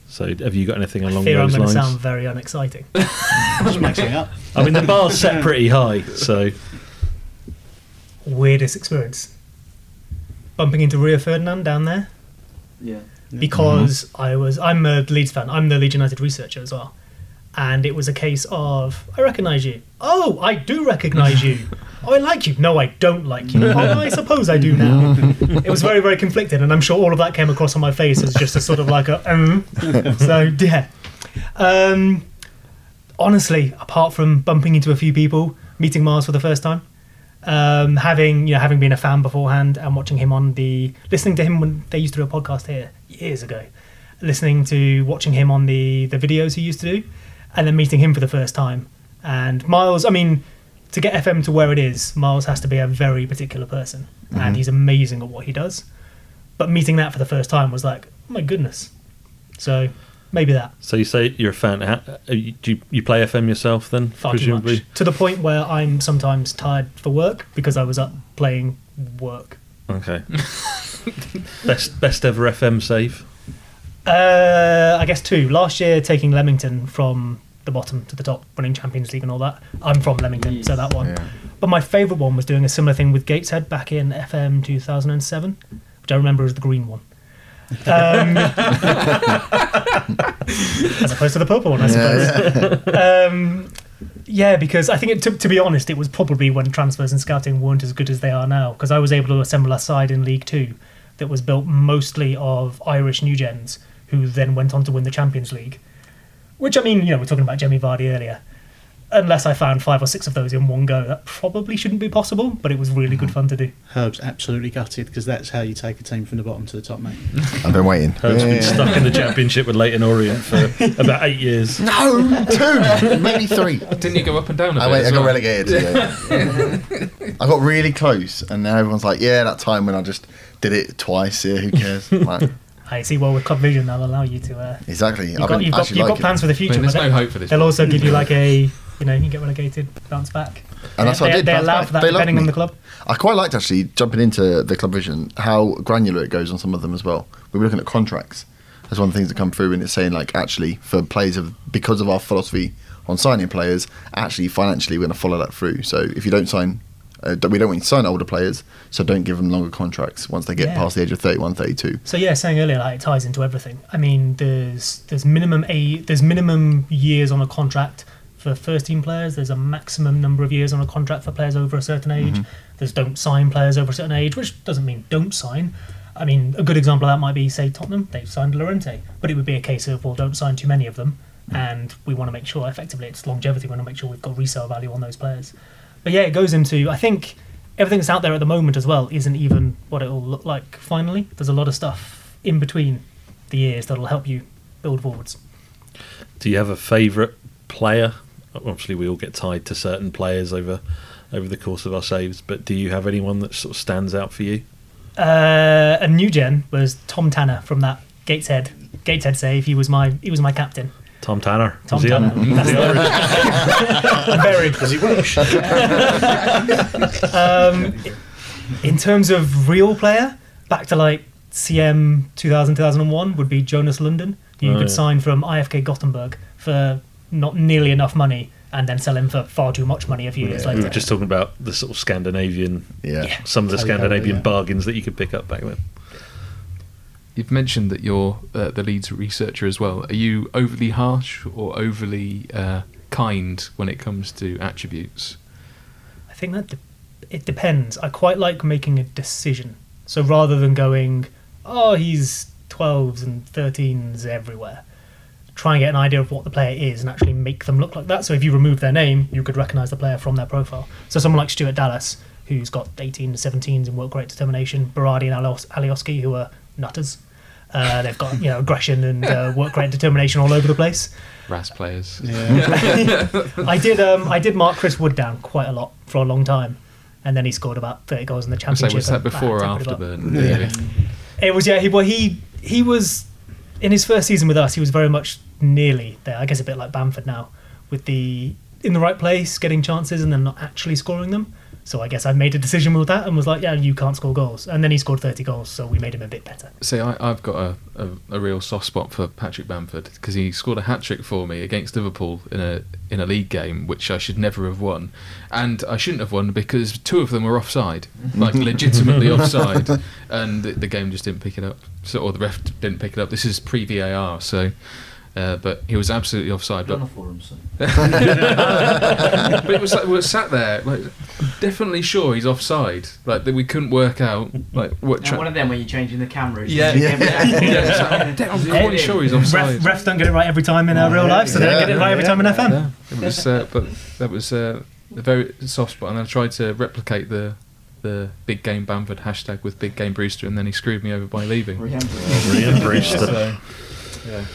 So, have you got anything I along fear I'm those going to lines? sound very unexciting. Just mixing up. I mean, the bar's set pretty high, so Weirdest experience. Bumping into Rio Ferdinand down there Yeah. because I was I'm a Leeds fan. I'm the Leeds United researcher as well. And it was a case of I recognise you. Oh, I do recognise you. Oh, I like you. No, I don't like you. Oh, I suppose I do now. It was very, very conflicted, and I'm sure all of that came across on my face as just a sort of like a. Um. So yeah. Um, honestly, apart from bumping into a few people, meeting Mars for the first time, um, having you know having been a fan beforehand and watching him on the listening to him when they used to do a podcast here years ago, listening to watching him on the the videos he used to do, and then meeting him for the first time. And Miles, I mean, to get FM to where it is, Miles has to be a very particular person, and he's amazing at what he does. But meeting that for the first time was like, oh my goodness. So maybe that. so you say you're a fan. Ha- uh, Do you, you play FM yourself then? far too presumably. much to the point where I'm sometimes tired for work because I was up playing work. Okay. best best ever FM save. Uh, I guess two. Last year, taking Leamington from the bottom to the top, winning Champions League and all that. I'm from Leamington, so that one. Yeah. But my favourite one was doing a similar thing with Gateshead back in FM 2007, which I remember as the green one. Um, as opposed to the purple one, I suppose. Yeah, um, yeah, because I think, it, to, to be honest, it was probably when transfers and scouting weren't as good as they are now. Because I was able to assemble a side in League Two that was built mostly of Irish new gens who then went on to win the Champions League. Which I mean, you know, we're talking about Jamie Vardy earlier. Unless I found five or six of those in one go. That probably shouldn't be possible, but it was really good fun to do. Herb's absolutely gutted because that's how you take a team from the bottom to the top, mate. I've been waiting. Herb's been Yeah. stuck in the championship with Leyton Orient for about eight years. No, two, maybe three. Didn't you go up and down a I bit? wait, as I got well? relegated. Yeah. I got really close, and now everyone's like, "Yeah, that time when I just did it twice. Yeah, who cares?" Like, I see. Well, with Club Vision, they'll allow you to. Uh, exactly. you've got, you've got, you've got liking plans for the I future. mean, there's no they- hope for this. They'll one. also give you like a, you know, you can get relegated, bounce back. and that's what they, I did. They allow for that They depending on the club. I quite liked actually jumping into the club vision how granular it goes on some of them as well. We were looking at contracts. That's one of the things that come through, and it's saying like actually for players of because of our philosophy on signing players, actually financially we're going to follow that through. So if you don't sign, uh, we don't want you to sign older players, so don't give them longer contracts once they get Yeah. past the age of 31, 32. So yeah, saying earlier, like it ties into everything. I mean, there's there's minimum a there's minimum years on a contract for first team players. There's a maximum number of years on a contract for players over a certain age. Mm-hmm. There's don't sign players over a certain age, which doesn't mean don't sign. I mean, a good example of that might be say Tottenham. They've signed Llorente, but it would be a case of well, don't sign too many of them, mm. and we want to make sure effectively it's longevity. We want to make sure we've got resale value on those players. But yeah, it goes into I think everything that's out there at the moment as well isn't even what it will look like finally. There's a lot of stuff in between the years that'll help you build forwards. Do you have a favourite player? Obviously, we all get tied to certain players over over the course of our saves, but do you have anyone that sort of stands out for you? Uh, a new gen was Tom Tanner from that Gateshead Gateshead save. He was my he was my captain. Tom Tanner. Tom Was he? Tanner. That's the very Does he Welsh? um, in terms of real player, back to like CM 2000 2001 would be Jonas London. You Oh, could yeah. sign from IFK Gothenburg for not nearly enough money and then sell him for far too much money a few years We later. were just talking about the sort of Scandinavian, Yeah. some of the Totally Scandinavian yeah. bargains that you could pick up back then. You've mentioned that you're uh, the Leeds researcher as well. Are you overly harsh or overly uh, kind when it comes to attributes? I think that de- it depends. I quite like making a decision. So rather than going, oh, he's 12s and 13s everywhere, try and get an idea of what the player is and actually make them look like that. So if you remove their name, you could recognise the player from their profile. So someone like Stuart Dallas, who's got 18 to 17s and work rate determination, Berardi and Alios- Alioski, who are nutters. Uh, they've got you know aggression and uh, work rate determination all over the place. RAS players. Yeah. I did um I did mark Chris Wood down quite a lot for a long time, and then he scored about thirty goals in the I say, championship. was that and before or after put it. Burton? Yeah. It was yeah. He well he he was in his first season with us. He was very much nearly there. I guess a bit like Bamford now, with the in the right place, getting chances, and then not actually scoring them. So I guess I made a decision with that and was like, yeah, you can't score goals. And then he scored 30 goals, so we made him a bit better. See, I, I've got a, a, a real soft spot for Patrick Bamford because he scored a hat trick for me against Liverpool in a in a league game, which I should never have won, and I shouldn't have won because two of them were offside, like legitimately offside, and the, the game just didn't pick it up. So, or the ref didn't pick it up. This is pre VAR, so. Uh, but he was absolutely offside. But, but it was like we were sat there, like definitely sure he's offside. Like that we couldn't work out like what. Tra- one of them when you're changing the cameras. Yeah. yeah. yeah, it's like, I'm quite sure he's offside. Ref, refs don't get it right every time in uh, real life, so they don't get it right every time in FM. Yeah, it was, uh, but that was uh, a very soft spot, and I tried to replicate the the big game Bamford hashtag with big game Brewster, and then he screwed me over by leaving. Rian Brewster. So, yeah.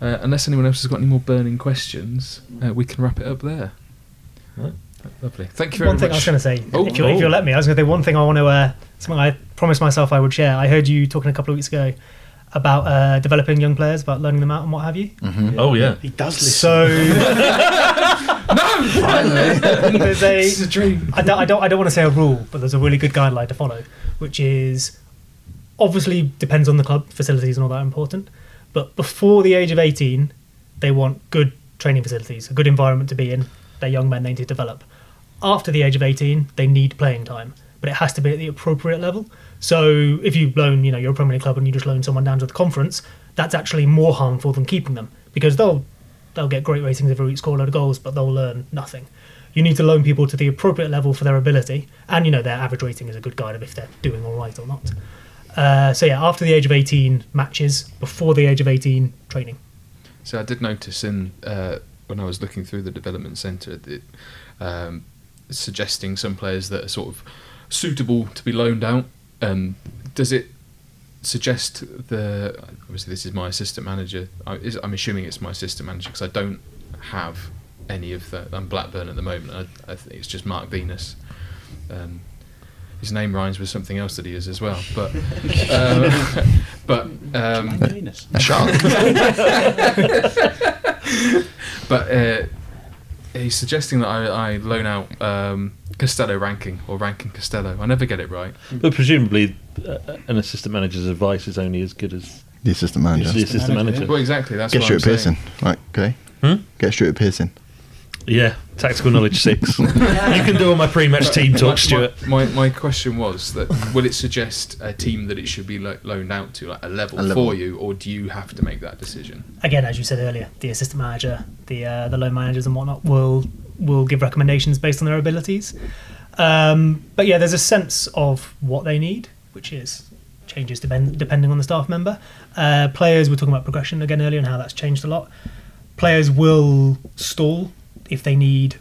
Uh, unless anyone else has got any more burning questions, uh, we can wrap it up there. Right. Lovely. Thank you very One much. thing I was going to say, Oh, if, you, if you'll let me, I was going to say one thing I want to, uh, something I promised myself I would share. I heard you talking a couple of weeks ago about uh, developing young players, about learning them out and what have you. Oh yeah. He does listen. So there's a, This is a dream. I don't, I don't, I don't want to say a rule, but there's a really good guideline to follow, which is obviously depends on the club, facilities and all that important. But before the age of 18, they want good training facilities, a good environment to be in. They're young men, they need to develop. After the age of 18, they need playing time, but it has to be at the appropriate level. So if you loan, you know, you're a Premier League club and you just loan someone down to the conference, that's actually more harmful than keeping them because they'll they'll get great ratings every week, score a load of goals, but they'll learn nothing. You need to loan people to the appropriate level for their ability, and you know their average rating is a good guide of if they're doing all right or not. Uh, so yeah, after the age of 18, matches. Before the age of 18, training. So I did notice in uh, when I was looking through the development centre, that, um, suggesting some players that are sort of suitable to be loaned out. Um, does it suggest the? Obviously, this is my assistant manager. I, I'm assuming it's my assistant manager because I don't have any of the. I'm Blackburn at the moment. I, I think it's just Mark Venus. Um, his name rhymes with something else that he is as well, but um, but um, A shark. but uh, he's suggesting that I, I loan out um, Costello ranking or ranking Costello. I never get it right. But presumably, uh, an assistant manager's advice is only as good as The assistant manager. the assistant manager. Well, exactly. That's Get what I'm Stuart saying. Pearson. Right, okay. Hmm? Get Stuart Pearson. Yeah, tactical knowledge six. you can do all my pre-match team My- talk, Stuart. My, my, my question was that will it suggest a team that it should be lo- loaned out to, like a level, A level. for you, or do you have to make that decision? again, as you said earlier, the assistant manager, the uh, the loan managers and whatnot will will give recommendations based on their abilities. Um, but yeah, there's a sense of what they need, which is changes depend, depending on the staff member. Uh, players, we're talking about progression again earlier and how that's changed a lot. Players will stall if they need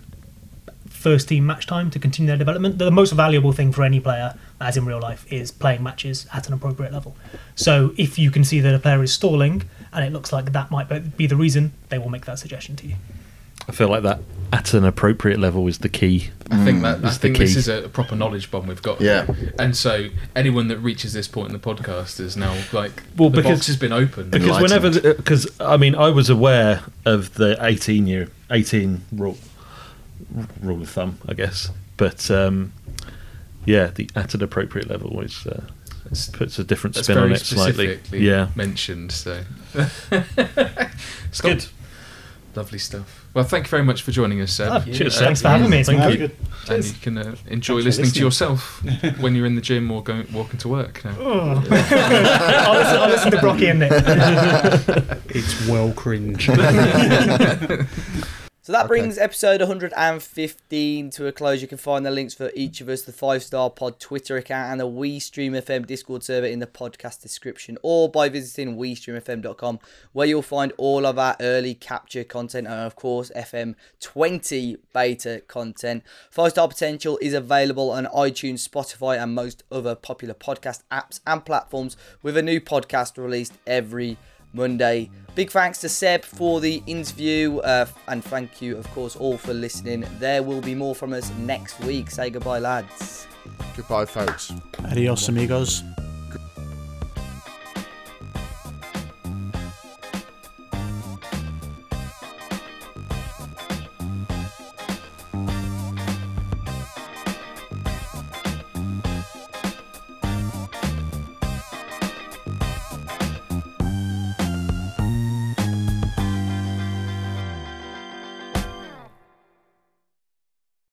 first team match time to continue their development. The most valuable thing for any player, as in real life, is playing matches at an appropriate level. So if you can see that a player is stalling and it looks like that might be the reason, they will make that suggestion to you. I feel like that at an appropriate level is the key. I think that I Is the think this key. is a proper knowledge bomb we've got. Yeah. here. and so anyone that reaches this point in the podcast is now like, Well, the because- box has been opened. Because whenever, because I mean, I was aware of the eighteen year, eighteen rule, rule of thumb, I guess. But um, yeah, the at an appropriate level is uh, puts a different That's spin on it slightly. Yeah, mentioned. So it's good. Lovely stuff. Well, thank you very much for joining us, Seb. Oh, Cheers, Seb. Thanks for having me. It's Thank great. you. and you can uh, enjoy Thanks for listening to yourself when you're in the gym or going walking to work. Now. Oh. I'll, listen, I'll listen to Brocky and Nick. It's well cringe. So that brings episode 115 to a close. You can find the links for each of us, the Five Star Pod Twitter account, and the We Stream FM Discord server in the podcast description, or by visiting WeStreamFM.com, where you'll find all of our early capture content and, of course, FM 20 beta content. Five Star Potential is available on iTunes, Spotify, and most other popular podcast apps and platforms, with a new podcast released every Monday. Big thanks to Seb for the interview, uh, and thank you, of course, all for listening. There will be more from us next week. Say goodbye, lads. Goodbye, folks. Adios, amigos.